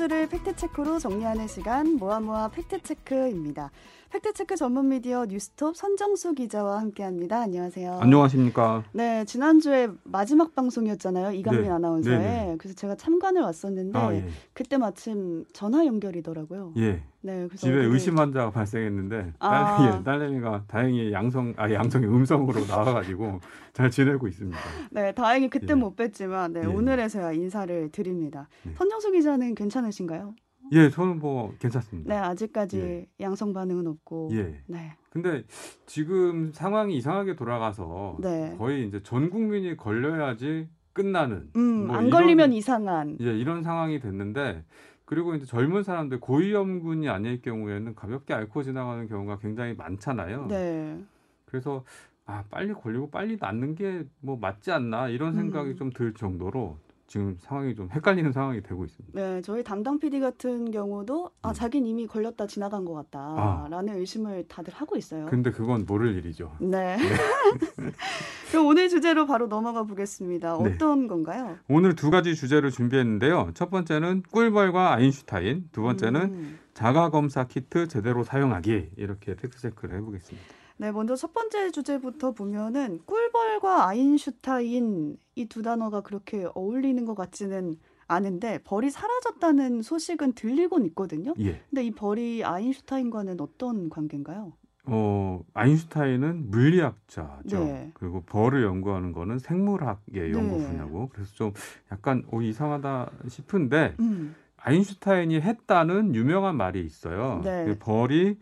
주를 팩트체크로 정리하는 시간 모아모아 팩트체크입니다. 팩트체크 전문 미디어 뉴스톱 선정수 기자와 함께합니다. 안녕하세요. 안녕하십니까. 네, 지난주에 마지막 방송이었잖아요. 이강민 네, 아나운서의. 네 네. 그래서 제가 참관을 왔었는데 아, 예. 그때 마침 전화 연결이더라고요. 예. 네, 집에 의심 환자가 발생했는데 아. 딸, 예, 딸내미 가 다행히 양성 아 양성이 음성으로 나와가지고 잘 지내고 있습니다. 네, 다행히 그때 예. 못 뵀지만 네, 예. 오늘에서야 인사를 드립니다. 네. 선정수 기자는 괜찮으신가요? 예, 저는 뭐 괜찮습니다. 네, 아직까지 예. 양성 반응은 없고. 예. 네. 근데 지금 상황이 이상하게 돌아가서 네. 거의 이제 전 국민이 걸려야지 끝나는 음, 뭐 안 이런- 걸리면 이상한. 예, 이런 상황이 됐는데 그리고 이제 젊은 사람들 고위험군이 아닐 경우에는 가볍게 앓고 지나가는 경우가 굉장히 많잖아요. 네. 그래서 아 빨리 걸리고 빨리 낫는 게 뭐 맞지 않나 이런 생각이 음. 좀들 정도로 지금 상황이 좀 헷갈리는 상황이 되고 있습니다. 네, 저희 담당 PD 같은 경우도 아, 음. 자긴 이미 걸렸다 지나간 것 아. 같다라는 의심을 다들 하고 있어요. 근데 그건 모를 일이죠. 네. 그럼 오늘 주제로 바로 넘어가 보겠습니다. 네. 어떤 건가요? 오늘 두 가지 주제를 준비했는데요. 첫 번째는 꿀벌과 아인슈타인, 두 번째는 음. 자가 검사 키트 제대로 사용하기 이렇게 팩트 체크를 해보겠습니다. 네, 먼저 첫 번째 주제부터 보면은 꿀벌과 아인슈타인 이 두 단어가 그렇게 어울리는 것 같지는 않은데 벌이 사라졌다는 소식은 들리곤 있거든요. 예. 근데 이 벌이 아인슈타인과는 어떤 관계인가요? 어 아인슈타인은 물리학자죠. 네. 그리고 벌을 연구하는 거는 생물학의 연구 네. 분야고 그래서 좀 약간 오 이상하다 싶은데 음. 아인슈타인이 했다는 유명한 말이 있어요. 네. 그 벌이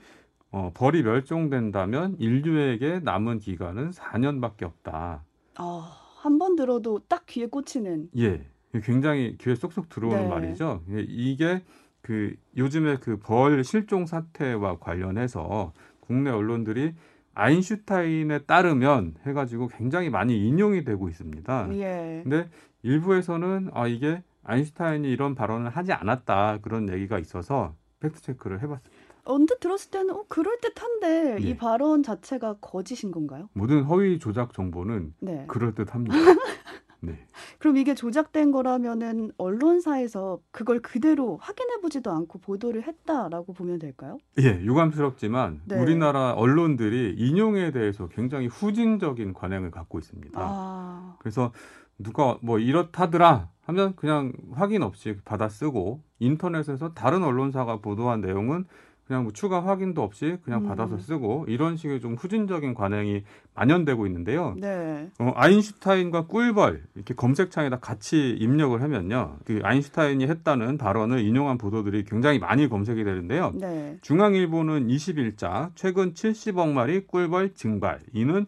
어, 벌이 멸종된다면 인류에게 남은 기간은 4년밖에 없다. 아, 한번 들어도 딱 귀에 꽂히는. 예, 굉장히 귀에 쏙쏙 들어오는 네. 말이죠. 예, 이게 그 요즘에 그 벌 실종 사태와 관련해서 국내 언론들이 아인슈타인에 따르면 해가지고 굉장히 많이 인용이 되고 있습니다. 예. 근데 일부에서는 아 이게 아인슈타인이 이런 발언을 하지 않았다 그런 얘기가 있어서 팩트 체크를 해봤습니다. 언뜻 들었을 때는 어, 그럴 듯한데 예. 이 발언 자체가 거짓인 건가요? 모든 허위 조작 정보는 네. 그럴 듯합니다. 네, 그럼 이게 조작된 거라면은 언론사에서 그걸 그대로 확인해 보지도 않고 보도를 했다라고 보면 될까요? 예, 유감스럽지만 네. 우리나라 언론들이 인용에 대해서 굉장히 후진적인 관행을 갖고 있습니다. 아. 그래서 누가 뭐 이렇다더라 하면 그냥 확인 없이 받아 쓰고 인터넷에서 다른 언론사가 보도한 내용은 그냥 뭐 추가 확인도 없이 그냥 음. 받아서 쓰고 이런 식의 좀 후진적인 관행이 만연되고 있는데요. 네. 어, 아인슈타인과 꿀벌 이렇게 검색창에다 같이 입력을 하면요. 그 아인슈타인이 했다는 발언을 인용한 보도들이 굉장히 많이 검색이 되는데요. 네. 중앙일보는 21자 최근 70억 마리 꿀벌 증발 이는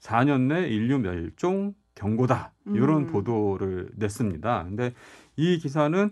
4년 내 인류 멸종 경고다 이런 음. 보도를 냈습니다. 근데 이 기사는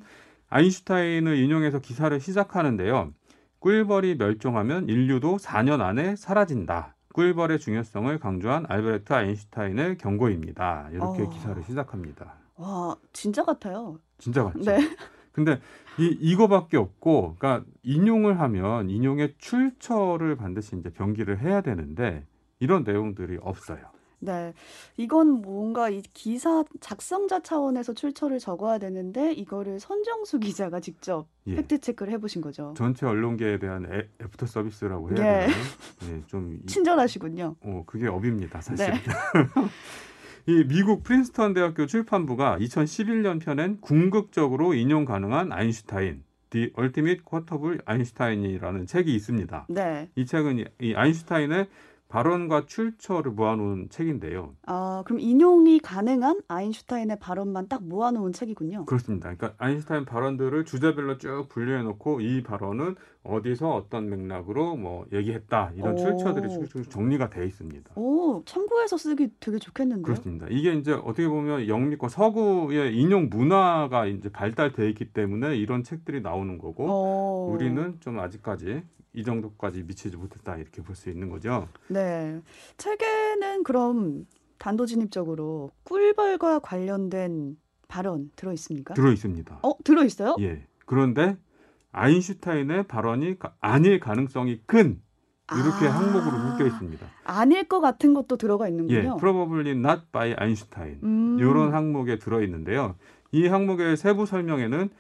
아인슈타인을 인용해서 기사를 시작하는데요. 꿀벌이 멸종하면 인류도 4년 안에 사라진다. 꿀벌의 중요성을 강조한 알베르트 아인슈타인의 경고입니다. 이렇게 어. 기사를 시작합니다. 와, 진짜 같아요. 진짜 맞죠? 네. 근데 이 이거밖에 없고, 그러니까 인용을 하면 인용의 출처를 반드시 이제 병기를 해야 되는데 이런 내용들이 없어요. 네. 이건 뭔가 이 기사 작성자 차원에서 출처를 적어야 되는데 이거를 선정수 기자가 직접 예. 팩트 체크를 해 보신 거죠. 전체 언론계에 대한 애, 애프터 서비스라고 해야 예. 되나요? 예, 좀 이- 친절하시군요. 어, 그게 업입니다, 사실. 네. 이 미국 프린스턴 대학교 출판부가 2011년 펴낸 궁극적으로 인용 가능한 아인슈타인, The Ultimate Quotable Einstein이라는 책이 있습니다. 네. 이 책은 이- 이 아인슈타인의 발언과 출처를 모아놓은 책인데요. 아, 그럼 인용이 가능한 아인슈타인의 발언만 딱 모아놓은 책이군요. 그렇습니다. 그러니까 아인슈타인 발언들을 주제별로 쭉 분류해놓고 이 발언은 어디서 어떤 맥락으로 뭐 얘기했다 이런 오. 출처들이 쭉쭉 정리가 돼 있습니다. 오, 참고해서 쓰기 되게 좋겠는데요. 그렇습니다. 이게 이제 어떻게 보면 영미권 서구의 인용 문화가 이제 발달돼 있기 때문에 이런 책들이 나오는 거고 어. 우리는 좀 아직까지 이 정도까지 미치지 못했다 이렇게 볼 수 있는 거죠. 네. 책에는 그럼 단도직입적으로 꿀벌과 관련된 발언 들어 있습니까? 들어 있습니다. 어, 들어 있어요? 예. 그런데 아인슈타인의 발언이 가- 아닐 가능성이 큰 이렇게 아. 항목으로 묶여 있습니다. 아닐 것 같은 것도 들어가 예, 있는군요. probably not by Einstein 음. 이런 항목에 들어 있는데요. 이 항목의 세부 설명에는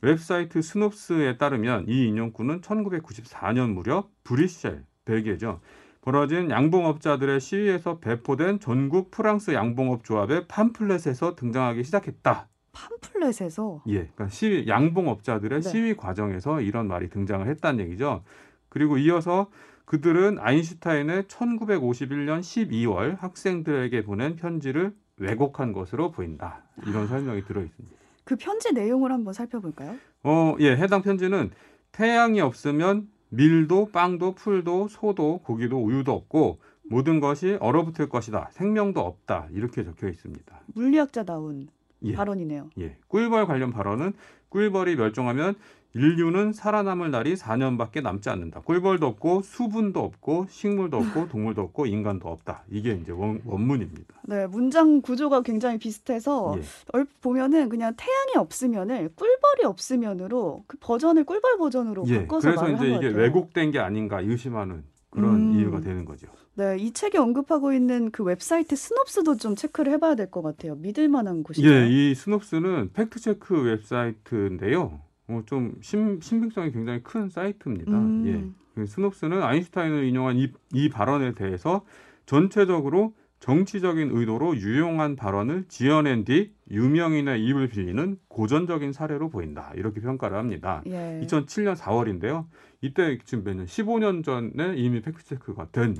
웹사이트 스놉스에 따르면 이 인용구는 1994년 무렵 브리셀, 벨기에죠. 벌어진 양봉업자들의 시위에서 배포된 전국 프랑스 양봉업 조합의 팜플렛에서 등장하기 시작했다. 팜플렛에서 예, 그러니까 시위 양봉업자들의 네. 시위 과정에서 이런 말이 등장을 했다는 얘기죠. 그리고 이어서 그들은 아인슈타인의 1951년 12월 학생들에게 보낸 편지를 왜곡한 것으로 보인다. 이런 설명이 들어 있습니다. 그 편지 내용을 한번 살펴볼까요? 어, 예, 해당 편지는 태양이 없으면 밀도, 빵도, 풀도, 소도, 고기도, 우유도 없고 모든 것이 얼어붙을 것이다. 생명도 없다. 이렇게 적혀 있습니다. 물리학자다운 예. 발언이네요. 예. 꿀벌 관련 발언은 꿀벌이 멸종하면 인류는 살아남을 날이 4년밖에 남지 않는다. 꿀벌도 없고 수분도 없고 식물도 없고 동물도 없고 인간도 없다. 이게 이제 원, 원문입니다. 네, 문장 구조가 굉장히 비슷해서 예. 얼핏 보면은 그냥 태양이 없으면을 꿀벌이 없으면으로 그 버전을 꿀벌 버전으로 예. 바꿔서 그래서 이제 이게. 왜곡된 게 아닌가 의심하는 그런 음. 이유가 되는 거죠. 네, 이 책에 언급하고 있는 그 웹사이트 스놉스도 좀 체크를 해봐야 될 것 같아요. 믿을 만한 곳이죠. 예, 이 스놉스는 팩트체크 웹사이트인데요. 어, 좀 신, 신빙성이 굉장히 큰 사이트입니다. 음. 예. 그 스놉스는 아인슈타인을 인용한 이, 이 발언에 대해서 전체적으로 정치적인 의도로 유용한 발언을 지어낸 뒤 유명인의 입을 빌리는 고전적인 사례로 보인다. 이렇게 평가를 합니다. 예. 2007년 4월인데요. 이때 지금 몇 년? 15년 전에 이미 팩트체크가 된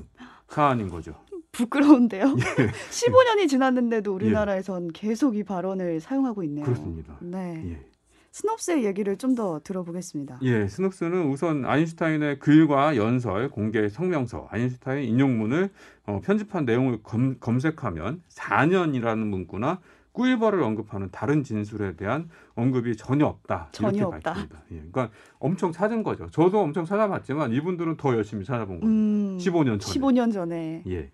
사안인 거죠. 부끄러운데요. 예. 15년이 지났는데도 우리나라에선 계속 이 발언을 사용하고 있네요. 그렇습니다. 네. 예. 스놉스의 얘기를 좀 더 들어보겠습니다. 예, 스놉스는 우선 아인슈타인의 글과 연설, 공개 성명서, 아인슈타인 인용문을 어, 편집한 내용을 검, 검색하면 4년이라는 문구나 꿀벌을 언급하는 다른 진술에 대한 언급이 전혀 없다. 전혀 이렇게 없다. 밝힙니다. 예, 그러니까 엄청 찾은 거죠. 저도 엄청 찾아봤지만 이분들은 더 열심히 찾아본 겁니다. 음, 15년 전에. 15년 전에. 예.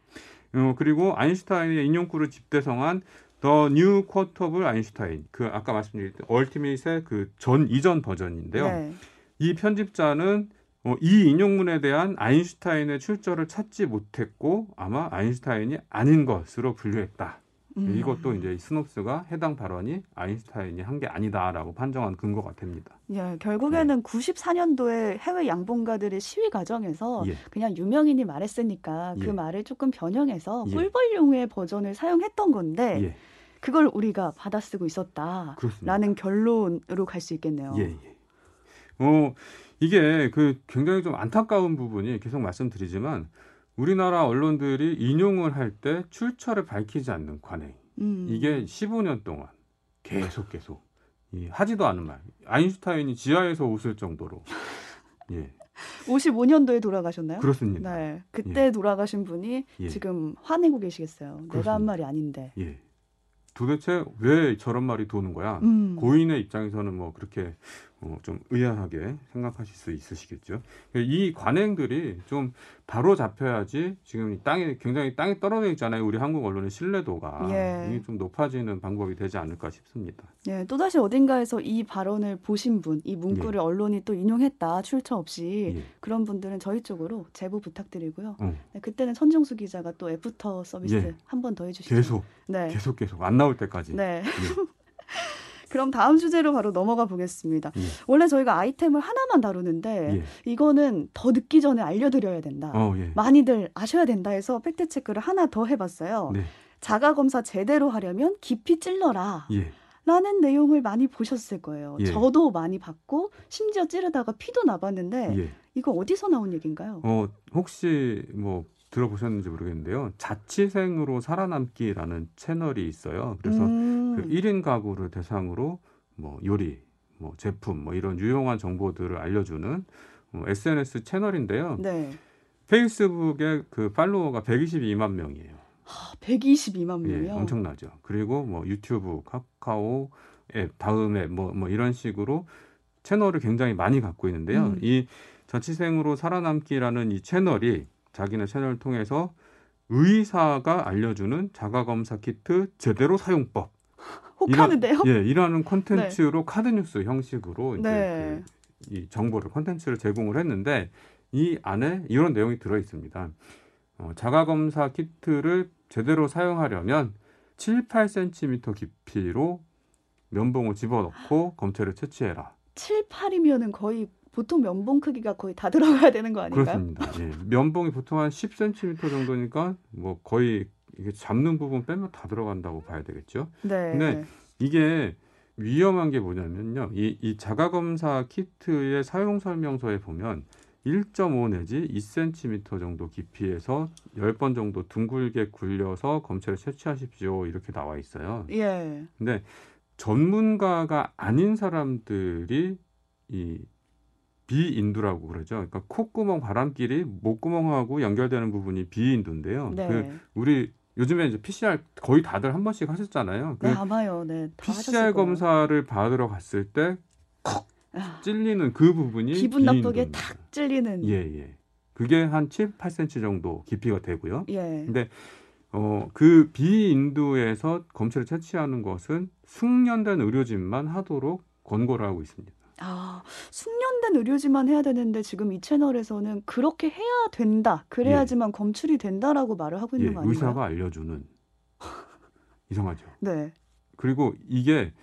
어, 그리고 아인슈타인의 인용구를 집대성한 The New Quotable Einstein 그 아까 말씀드린 Ultimate의 그 전 이전 버전인데요. 네. 이 편집자는 어, 이 인용문에 대한 아인슈타인의 출처를 찾지 못했고 아마 아인슈타인이 아닌 것으로 분류했다. 음. 이것도 이제 이 스놉스가 해당 발언이 아인슈타인이 한 게 아니다라고 판정한 근거가 됩니다. 예, 결국에는 94년도에 해외 양봉가들의 시위 과정에서 예. 그냥 유명인이 말했으니까 그 예. 말을 조금 변형해서 예. 꿀벌용의 버전을 사용했던 건데 예, 그걸 우리가 받아쓰고 있었다라는 그렇습니다. 결론으로 갈 수 있겠네요. 예, 예. 어, 이게 그 굉장히 좀 안타까운 부분이 계속 말씀드리지만 우리나라 언론들이 인용을 할 때 출처를 밝히지 않는 관행. 음. 이게 15년 동안 계속 계속 이 하지도 않은 말. 아인슈타인이 지하에서 웃을 정도로. 예, 55년도에 돌아가셨나요? 그렇습니다. 네, 그때 돌아가신 분이 예. 지금 화내고 계시겠어요. 내가 한 그렇습니다. 말이 아닌데. 예. 도대체 왜 저런 말이 도는 거야? 음. 고인의 입장에서는 뭐 그렇게 어, 좀 의아하게 생각하실 수 있으시겠죠. 이 관행들이 좀 바로 잡혀야지 지금 이 땅에 굉장히 땅에 떨어져 있잖아요. 우리 한국 언론의 신뢰도가 예. 좀 높아지는 방법이 되지 않을까 싶습니다. 예, 또 다시 어딘가에서 이 발언을 보신 분, 이 문구를 언론이 또 인용했다, 출처 없이 예. 그런 분들은 저희 쪽으로 제보 부탁드리고요. 어, 네, 그때는 선정수 기자가 또 애프터 서비스 예. 한번 더 해주시죠. 계속 네. 계속 계속 안 나올 때까지. 네. 예. 그럼 다음 주제로 바로 넘어가 보겠습니다. 예. 원래 저희가 아이템을 하나만 다루는데 예. 이거는 더 늦기 전에 알려드려야 된다. 어, 예. 많이들 아셔야 된다 해서 팩트 체크를 하나 더 해봤어요. 네. 자가 검사 제대로 하려면 깊이 찔러라. 예. 라는 내용을 많이 보셨을 거예요. 예. 저도 많이 봤고 심지어 찌르다가 피도 나봤는데 예. 이거 어디서 나온 얘기인가요? 어, 혹시 뭐 들어보셨는지 모르겠는데요. 자취생으로 살아남기라는 채널이 있어요. 그래서 음, 그 1인 가구를 대상으로 뭐 요리, 뭐 제품, 뭐 이런 유용한 정보들을 알려주는 어, SNS 채널인데요. 네, 페이스북에 그 팔로워가 122만 명이에요. 아, 122만 예, 명이요. 엄청나죠. 그리고 뭐 유튜브, 카카오 앱, 다음 앱, 뭐, 뭐 이런 식으로 채널을 굉장히 많이 갖고 있는데요. 음. 이 자취생으로 살아남기라는 이 채널이 자기네 채널을 통해서 의사가 알려주는 자가검사 키트 제대로 사용법. 혹하는데요? 예, 이라는 콘텐츠로 카드뉴스 형식으로 이제 네. 그, 이 정보를 콘텐츠를 제공을 했는데 이 안에 이런 내용이 들어 있습니다. 어, 자가검사 키트를 제대로 사용하려면 7, 8cm 깊이로 면봉을 집어넣고 검체를 채취해라. 7, 8이면은 거의 보통 면봉 크기가 거의 다 들어가야 되는 거 아닌가요? 그렇습니다. 예. 면봉이 보통 한 10cm 정도니까 뭐 거의 이게 잡는 부분 빼면 다 들어간다고 봐야 되겠죠. 네. 근데 이게 위험한 게 뭐냐면요. 이, 이 자가검사 키트의 사용 설명서에 보면 1.5 내지 2cm 정도 깊이에서 10번 정도 둥글게 굴려서 검체를 채취하십시오. 이렇게 나와 있어요. 예. 근데 전문가가 아닌 사람들이 이 비인두라고 그러죠. 그러니까 콧구멍 바람길이 목구멍하고 연결되는 부분이 비인두인데요. 네. 그 우리 요즘에 이제 PCR 거의 다들 한 번씩 하셨잖아요. 그 네, 아마요. 네. 다 PCR. 검사를 받으러 갔을 때 아, 찔리는 그 부분이 기분 나쁘게. 탁 찔리는. 예, 예. 그게 한 7, 8cm 정도 깊이가 되고요. 예. 근데 어, 그 비인두에서 검체를 채취하는 것은 숙련된 의료진만 하도록 권고를 하고 있습니다. 아, 숙련된 의료지만 해야 되는데 지금 이 채널에서는 그렇게 해야 된다. 그래야지만 검출이 된다라고 말을 하고 있는 예, 거 아닌가요? 의사가 알려주는 이상하죠. 네. 그리고 이게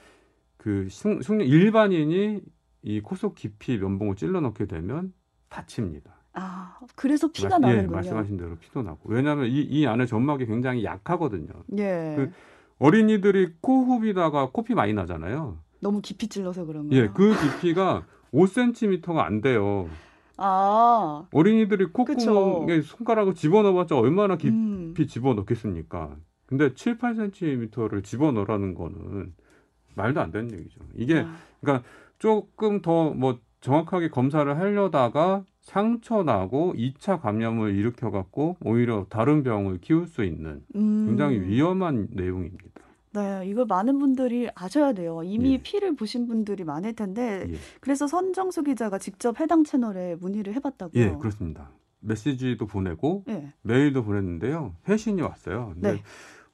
그 숙- 숙련 일반인이 이 코속 깊이 면봉을 찔러 넣게 되면 다칩니다. 아, 그래서 피가 말- 예, 나는군요. 말씀하신 대로 피도 나고. 왜냐하면 이, 이 안에 점막이 굉장히 약하거든요. 예. 그- 어린이들이 코흡이다가 코피 많이 나잖아요. 너무 깊이 찔러서 그런 예, 거예요. 그 깊이가 5cm가 안 돼요. 아, 어린이들이 콧구멍에 손가락을 집어넣어봤자 얼마나 깊이 음, 집어넣겠습니까? 근데 7, 8cm를 집어넣으라는 거는 말도 안 되는 얘기죠. 이게 아, 조금 더 뭐 정확하게 검사를 하려다가 상처 나고 2차 감염을 일으켜 갖고 오히려 다른 병을 키울 수 있는 음, 굉장히 위험한 내용입니다. 네, 이걸 많은 분들이 아셔야 돼요. 이미 예. 피를 보신 분들이 많을 텐데, 예, 그래서 선정수 기자가 직접 해당 채널에 문의를 해봤다고요. 예 그렇습니다. 메시지도 보내고 예. 메일도 보냈는데요. 회신이 왔어요. 근데 네.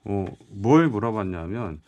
어, 뭘 물어봤냐면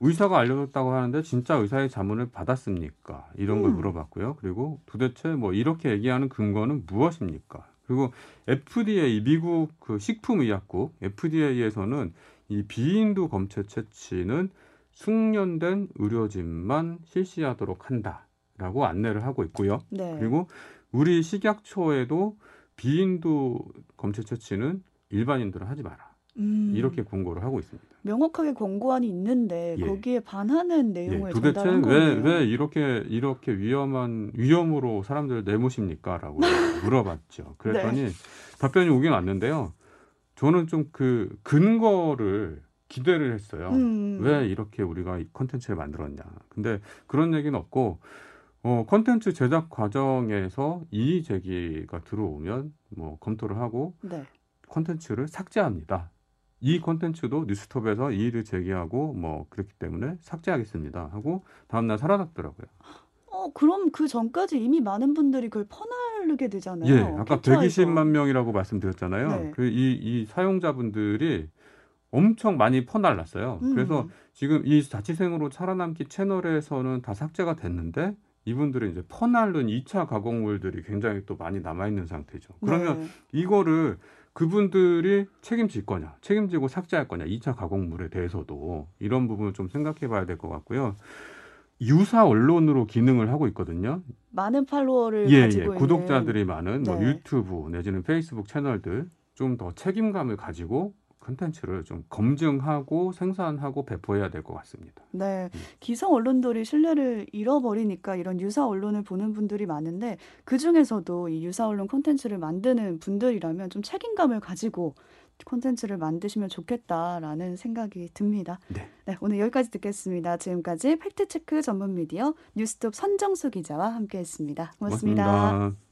의사가 알려줬다고 하는데 진짜 의사의 자문을 받았습니까? 이런 걸 음. 물어봤고요. 그리고 도대체 뭐 이렇게 얘기하는 근거는 무엇입니까? 그리고 FDA 미국 그 식품의약국 FDA에서는 이 비인두 검체 채취는 숙련된 의료진만 실시하도록 한다라고 안내를 하고 있고요. 네. 그리고 우리 식약처에도 비인두 검체 채취는 일반인들은 하지 마라. 음, 이렇게 공고를 하고 있습니다. 명확하게 권고안이 있는데 예. 거기에 반하는 예, 내용을 도대체 전달한 왜, 거네요. 왜 이렇게 이렇게 위험한 위험으로 사람들을 내모십니까?라고 물어봤죠. 그랬더니 네. 답변이 오긴 왔는데요. 저는 좀 그 근거를 기대를 했어요. 음, 왜 이렇게 우리가 이 컨텐츠를 만들었냐. 근데 그런 얘기는 없고 어, 컨텐츠 제작 과정에서 이의 제기가 들어오면 뭐 검토를 하고 네. 컨텐츠를 삭제합니다. 이 컨텐츠도 뉴스톱에서 이의를 제기하고 뭐 그렇기 때문에 삭제하겠습니다 하고 다음날 사라졌더라고요. 어, 그럼 그 전까지 이미 많은 분들이 그걸 퍼나르게 되잖아요. 예, 아까 캡처해서. 120만 명이라고 말씀드렸잖아요. 네. 그이 이 사용자분들이 엄청 많이 퍼날랐어요. 음, 그래서 지금 이 자취생으로 살아남기 채널에서는 다 삭제가 됐는데 이분들이 이제 퍼날른 2차 가공물들이 굉장히 또 많이 남아 있는 상태죠. 그러면 네. 이거를 그분들이 책임질 거냐, 책임지고 삭제할 거냐, 2차 가공물에 대해서도 이런 부분을 좀 생각해 봐야 될 것 같고요. 유사 언론으로 기능을 하고 있거든요. 많은 팔로워를 예, 예. 가지고 있는 구독자들이 많은 뭐 네. 유튜브 내지는 페이스북 채널들 좀 더 책임감을 가지고 컨텐츠를 좀 검증하고 생산하고 배포해야 될 것 같습니다. 네, 음. 기성 언론들이 신뢰를 잃어버리니까 이런 유사 언론을 보는 분들이 많은데 그 중에서도 이 유사 언론 콘텐츠를 만드는 분들이라면 좀 책임감을 가지고 콘텐츠를 만드시면 좋겠다라는 생각이 듭니다. 네. 네, 오늘 여기까지 듣겠습니다. 지금까지 팩트체크 전문 미디어 뉴스톱 선정수 기자와 함께했습니다 고맙습니다. 고맙습니다.